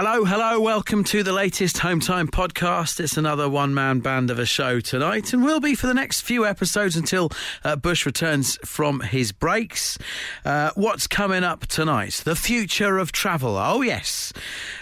Hello, hello, welcome to the latest Home Time podcast. It's another one man band of a show tonight, and will be for the next few episodes until uh, Bush returns from his breaks. Uh, what's coming up tonight? The future of travel. Oh, yes.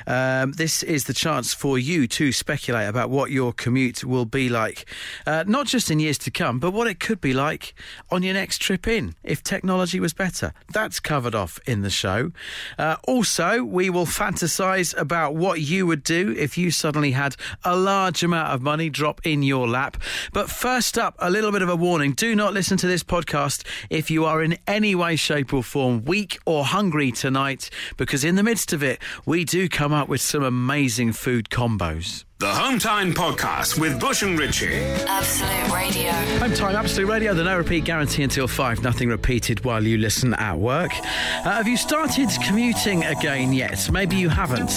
Um, this is the chance for you to speculate about what your commute will be like, uh, not just in years to come, but what it could be like on your next trip in if technology was better. That's covered off in the show. Uh, also, we will fantasize what you would do if you suddenly had a large amount of money drop in your lap. But first up, a little bit of a warning do not listen to this podcast if you are in any way, shape, or form weak or hungry tonight, because in the midst of it, we do come up with some amazing food combos. The Home Time Podcast with Bush and Ritchie. Absolute Radio. Home time, absolute radio. The no repeat guarantee until five. Nothing repeated while you listen at work. Uh, have you started commuting again yet? Maybe you haven't.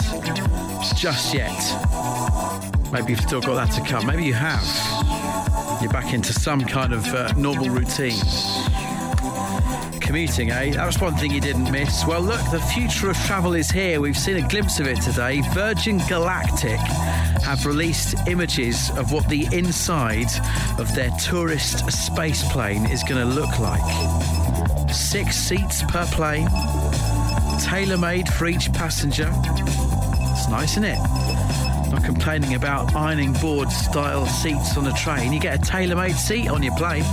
Just yet. Maybe you've still got that to come. Maybe you have. You're back into some kind of uh, normal routine. Commuting, eh? That was one thing you didn't miss. Well, look, the future of travel is here. We've seen a glimpse of it today. Virgin Galactic have released images of what the inside of their tourist space plane is going to look like. Six seats per plane, tailor made for each passenger. It's nice, isn't it? Not complaining about ironing board style seats on a train. You get a tailor made seat on your plane.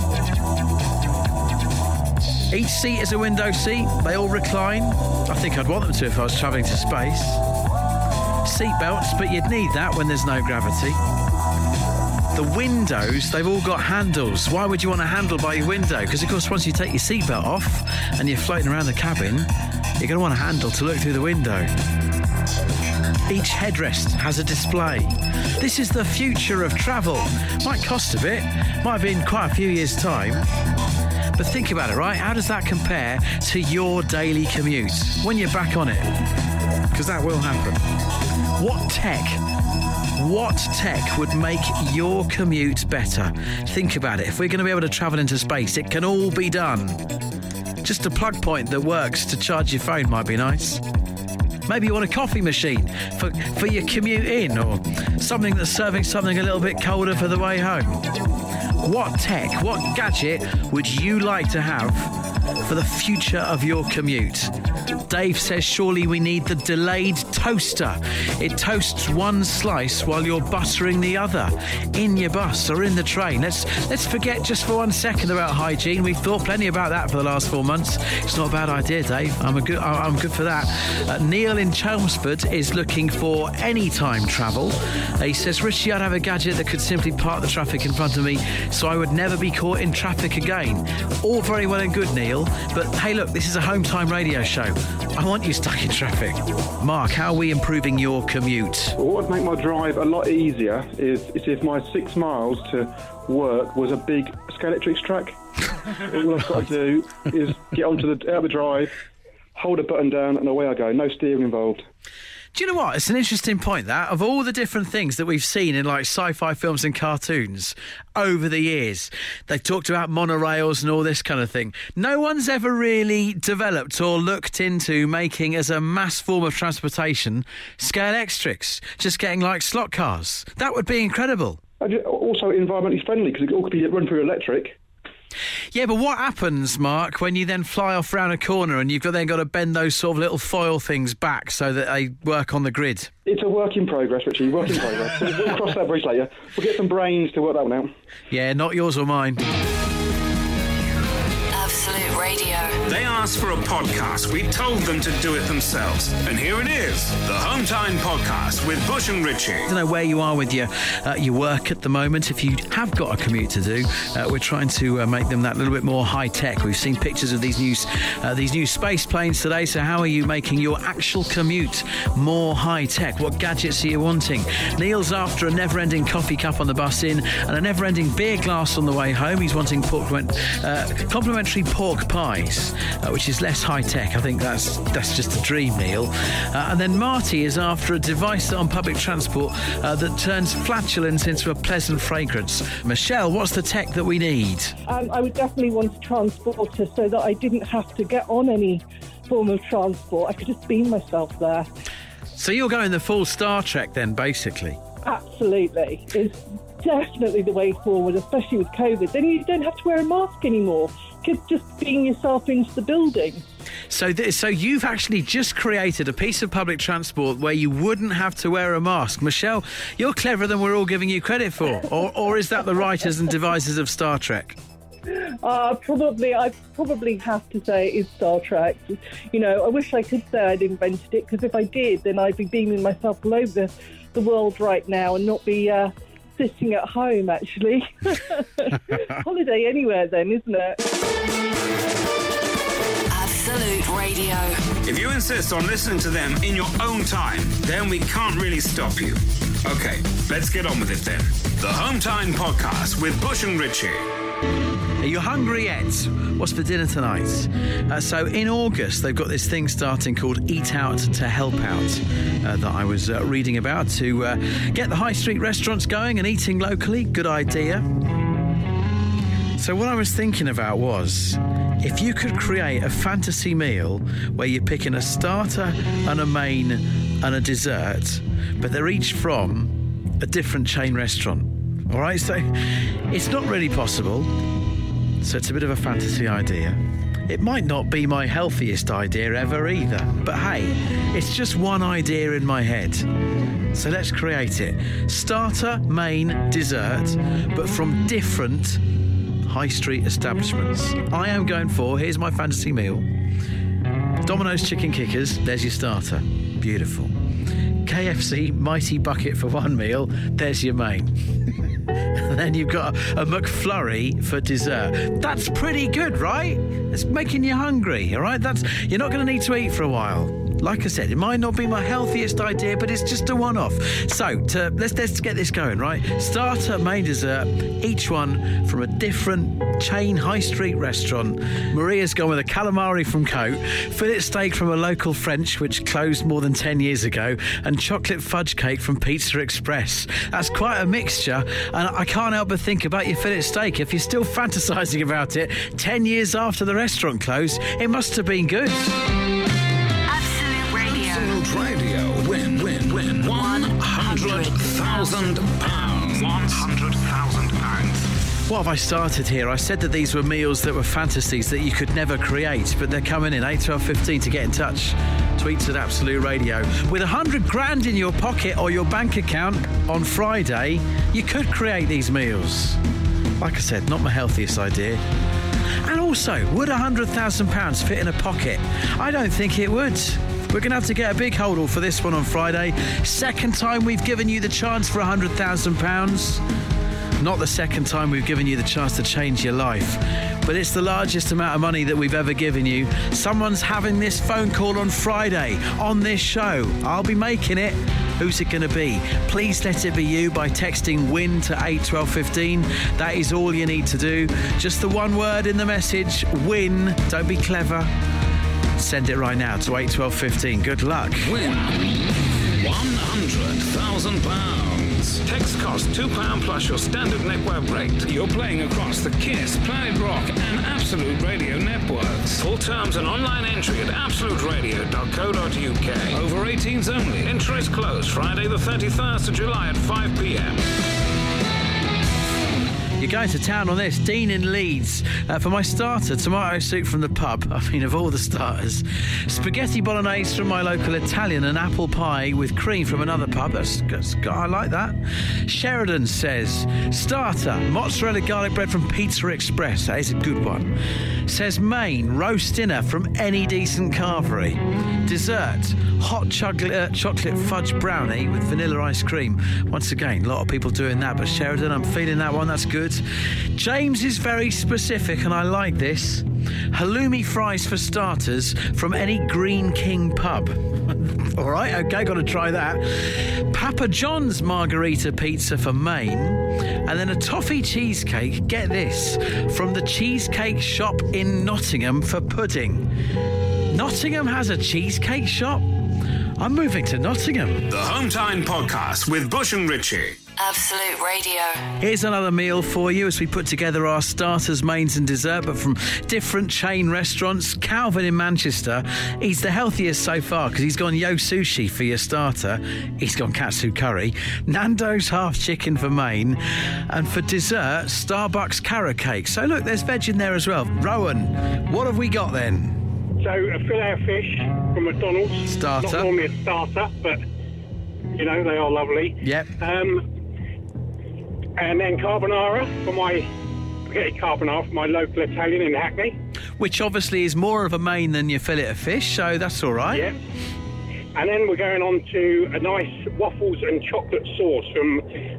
Each seat is a window seat. They all recline. I think I'd want them to if I was travelling to space. Seat belts, but you'd need that when there's no gravity. The windows, they've all got handles. Why would you want a handle by your window? Because, of course, once you take your seatbelt off and you're floating around the cabin, you're going to want a handle to look through the window. Each headrest has a display. This is the future of travel. Might cost a bit, might be in quite a few years' time. But think about it, right? How does that compare to your daily commute when you're back on it? Because that will happen. What tech? What tech would make your commute better? Think about it. If we're going to be able to travel into space, it can all be done. Just a plug point that works to charge your phone might be nice. Maybe you want a coffee machine for, for your commute in, or something that's serving something a little bit colder for the way home. What tech, what gadget would you like to have for the future of your commute? Dave says, surely we need the delayed toaster. It toasts one slice while you're buttering the other in your bus or in the train. Let's let's forget just for one second about hygiene. We've thought plenty about that for the last four months. It's not a bad idea, Dave. I'm a good I'm good for that. Uh, Neil in Chelmsford is looking for any time travel. Uh, he says, Richie, I'd have a gadget that could simply park the traffic in front of me so I would never be caught in traffic again. All very well and good, Neil, but hey, look, this is a home time radio show. I want you stuck in traffic. Mark, how are we improving your commute? What would make my drive a lot easier is, is if my six miles to work was a big Scalextric track. All I've got to do is get onto the out the drive, hold a button down, and away I go. No steering involved. Do you know what? It's an interesting point that of all the different things that we've seen in like sci-fi films and cartoons over the years, they've talked about monorails and all this kind of thing. No one's ever really developed or looked into making as a mass form of transportation scale Scalextrics, just getting like slot cars. That would be incredible. And Also environmentally friendly because it all could be run through electric. Yeah, but what happens, Mark, when you then fly off round a corner and you've got then got to bend those sort of little foil things back so that they work on the grid? It's a work in progress, Richie. Work in progress. we'll, we'll cross that bridge later. We'll get some brains to work that one out. Yeah, not yours or mine. Absolute Radio. They asked for a podcast. We told them to do it themselves. And here it is the Home Time Podcast with Bush and Richie. I don't know where you are with your uh, your work at the moment. If you have got a commute to do, uh, we're trying to uh, make them that little bit more high tech. We've seen pictures of these new uh, these new space planes today. So how are you making your actual commute more high tech? What gadgets are you wanting? Neil's after a never-ending coffee cup on the bus in and a never-ending beer glass on the way home. He's wanting pork, uh, complimentary pork pies, uh, which is less high tech. I think that's that's just a dream, Neil. Uh, and then Marty is after a device on public transport uh, that turns flatulence into a pleasant fragrance. Michelle, what's the tech that we need? Um, I would definitely want a transporter so that I didn't have to get on any form of transport. I could just beam myself there. So you're going the full Star Trek then, basically. Absolutely. It's definitely the way forward, especially with COVID. Then you don't have to wear a mask anymore. Just being yourself into the building. So, th- so you've actually just created a piece of public transport where you wouldn't have to wear a mask. Michelle, you're cleverer than we're all giving you credit for. Or, or is that the writers and devisers of Star Trek? Uh, probably, I probably have to say it's Star Trek. You know, I wish I could say I'd invented it because if I did, then I'd be beaming myself all over the, the world right now and not be uh, sitting at home. Actually, holiday anywhere then, isn't it? Absolute Radio. If you insist on listening to them in your own time, then we can't really stop you. Okay, let's get on with it then. The Home Time Podcast with Bush and Ritchie. You hungry yet? What's for dinner tonight? Uh, so, in August, they've got this thing starting called Eat Out to Help Out uh, that I was uh, reading about to uh, get the high street restaurants going and eating locally. Good idea. So, what I was thinking about was if you could create a fantasy meal where you're picking a starter and a main and a dessert, but they're each from a different chain restaurant. All right, so it's not really possible. So it's a bit of a fantasy idea. It might not be my healthiest idea ever either, but hey, it's just one idea in my head. So let's create it. Starter, main, dessert, but from different high street establishments. I am going for, here's my fantasy meal Domino's Chicken Kickers, there's your starter. Beautiful. KFC Mighty Bucket for one meal, there's your main. and then you've got a, a McFlurry for dessert. That's pretty good, right? It's making you hungry, all right? That's you're not going to need to eat for a while. Like I said, it might not be my healthiest idea, but it's just a one-off. So to, let's let's get this going, right? Starter, main dessert, each one from a different chain high street restaurant. Maria's gone with a calamari from Cote, fillet steak from a local French which closed more than ten years ago, and chocolate fudge cake from Pizza Express. That's quite a mixture, and I can't help but think about your fillet steak. If you're still fantasising about it ten years after the restaurant closed, it must have been good. £100,000. £100,000. What have I started here? I said that these were meals that were fantasies that you could never create, but they're coming in 8, 12, 15 to get in touch. Tweets at Absolute Radio. With 100 grand in your pocket or your bank account on Friday, you could create these meals. Like I said, not my healthiest idea. And also, would £100,000 fit in a pocket? I don't think it would. We're going to have to get a big hold all for this one on Friday. Second time we've given you the chance for £100,000. Not the second time we've given you the chance to change your life, but it's the largest amount of money that we've ever given you. Someone's having this phone call on Friday on this show. I'll be making it. Who's it going to be? Please let it be you by texting WIN to 81215. That is all you need to do. Just the one word in the message WIN. Don't be clever. Send it right now to 81215. Good luck. Win £100,000. Text cost £2 plus your standard network rate. You're playing across the Kiss, Planet Rock, and Absolute Radio networks. Full terms and online entry at absoluteradio.co.uk. Over 18s only. Entry is closed Friday, the 31st of July at 5 pm. You're going to town on this. Dean in Leeds. Uh, for my starter, tomato soup from the pub. I mean, of all the starters. Spaghetti bolognese from my local Italian and apple pie with cream from another pub. That's, that's I like that. Sheridan says, starter, mozzarella garlic bread from Pizza Express. That is a good one. Says main, roast dinner from any decent carvery. Dessert, hot chocolate, uh, chocolate fudge brownie with vanilla ice cream. Once again, a lot of people doing that, but Sheridan, I'm feeling that one. That's good. James is very specific, and I like this. Halloumi fries for starters from any Greene King pub. All right, okay, got to try that. Papa John's margarita pizza for main, and then a toffee cheesecake. Get this from the cheesecake shop in Nottingham for pudding. Nottingham has a cheesecake shop. I'm moving to Nottingham. The Home Time Podcast with Bush and Ritchie. Absolute Radio. Here's another meal for you as we put together our starters, mains, and dessert, but from different chain restaurants. Calvin in Manchester, he's the healthiest so far because he's gone yo sushi for your starter. He's gone katsu curry. Nando's half chicken for main. And for dessert, Starbucks carrot cake. So look, there's veg in there as well. Rowan, what have we got then? So a filet of fish from McDonald's. Starter. Not normally a starter, but you know they are lovely. Yep. Um, and then carbonara for my spaghetti carbonara for my local Italian in Hackney. Which obviously is more of a main than your fillet of fish, so that's all right. Yeah. And then we're going on to a nice waffles and chocolate sauce from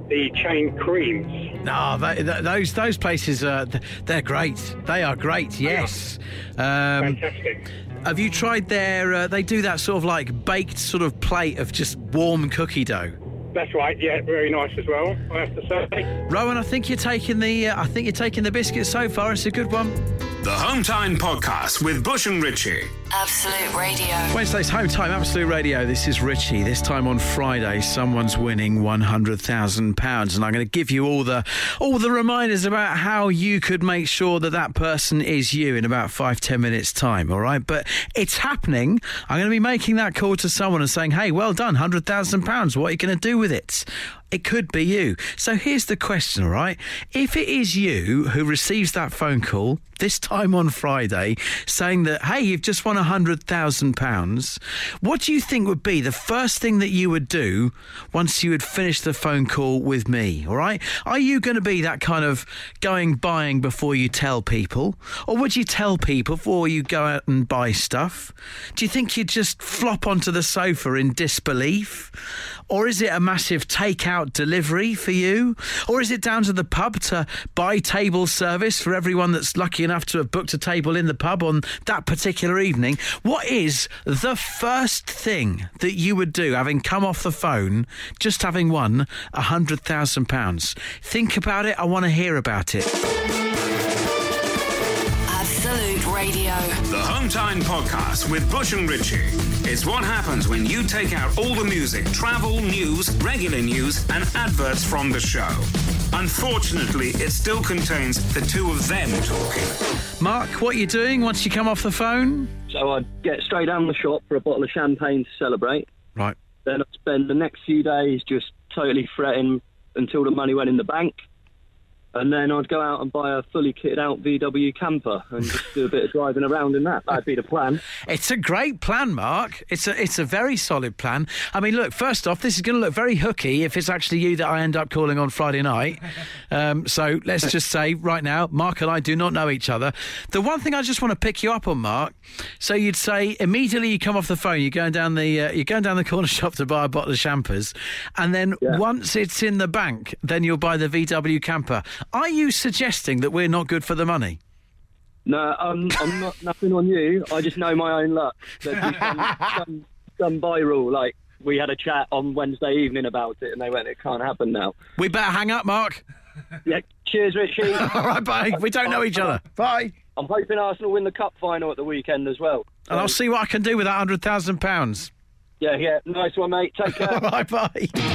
the chain creams. No, they, th those those places are they're great. They are great. Yes. Um, Fantastic. have you tried their? Uh, they do that sort of like baked sort of plate of just warm cookie dough. That's right. Yeah, very nice as well. I have to say. Rowan, I think you're taking the. Uh, I think you're taking the biscuit so far. It's a good one. The Hometown Podcast with Bush and Ritchie. Absolute Radio. Wednesday's home time, Absolute Radio. This is Richie. This time on Friday, someone's winning one hundred thousand pounds, and I'm going to give you all the all the reminders about how you could make sure that that person is you in about five ten minutes time. All right, but it's happening. I'm going to be making that call to someone and saying, "Hey, well done, hundred thousand pounds. What are you going to do with it?" It could be you. So here's the question, all right? If it is you who receives that phone call this time on Friday saying that, hey, you've just won £100,000, what do you think would be the first thing that you would do once you had finished the phone call with me, all right? Are you going to be that kind of going buying before you tell people? Or would you tell people before you go out and buy stuff? Do you think you'd just flop onto the sofa in disbelief? Or is it a massive takeout delivery for you? Or is it down to the pub to buy table service for everyone that's lucky enough to have booked a table in the pub on that particular evening? What is the first thing that you would do having come off the phone, just having won £100,000? Think about it. I want to hear about it. Absolute Radio. The Home Time Podcast with Bush and Ritchie. It's what happens when you take out all the music, travel, news, regular news, and adverts from the show. Unfortunately, it still contains the two of them talking. Mark, what are you doing once you come off the phone? So I'd get straight down the shop for a bottle of champagne to celebrate. Right. Then I'd spend the next few days just totally fretting until the money went in the bank. And then I'd go out and buy a fully kitted out VW camper and just do a bit of driving around in that. That'd be the plan. It's a great plan, Mark. It's a it's a very solid plan. I mean, look. First off, this is going to look very hooky if it's actually you that I end up calling on Friday night. Um, so let's just say right now, Mark and I do not know each other. The one thing I just want to pick you up on, Mark. So you'd say immediately you come off the phone, you're going down the uh, you're going down the corner shop to buy a bottle of champers, and then Yeah. once it's in the bank, then you'll buy the VW camper. Are you suggesting that we're not good for the money? No, I'm, I'm not nothing on you. I just know my own luck. There'd be some, some, some viral, like we had a chat on Wednesday evening about it and they went, it can't happen now. We better hang up, Mark. Yeah, cheers, Richie. All right, bye. We don't know each other. Bye. I'm hoping Arsenal win the cup final at the weekend as well. And I'll see what I can do with that hundred thousand pounds. Yeah, yeah, nice one, mate. Take care. All right, bye.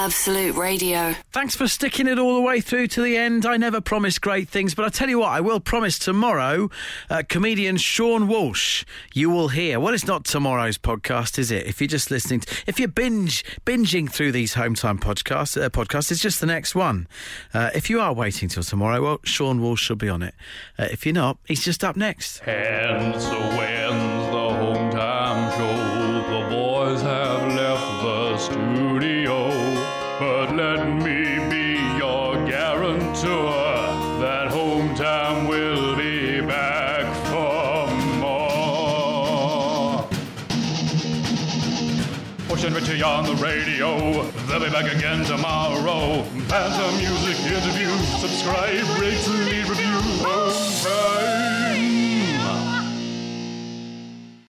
Absolute Radio. Thanks for sticking it all the way through to the end. I never promise great things, but I tell you what, I will promise tomorrow, uh, comedian Sean Walsh, you will hear. Well, it's not tomorrow's podcast, is it? If you're just listening, to, if you're binge binging through these home time podcasts, uh, podcasts, it's just the next one. Uh, if you are waiting till tomorrow, well, Sean Walsh should be on it. Uh, if you're not, he's just up next. And so when's the home time show? The boys have left the studio. Radio. They'll be back again tomorrow. Banter music interviews. Subscribe, rate, leave.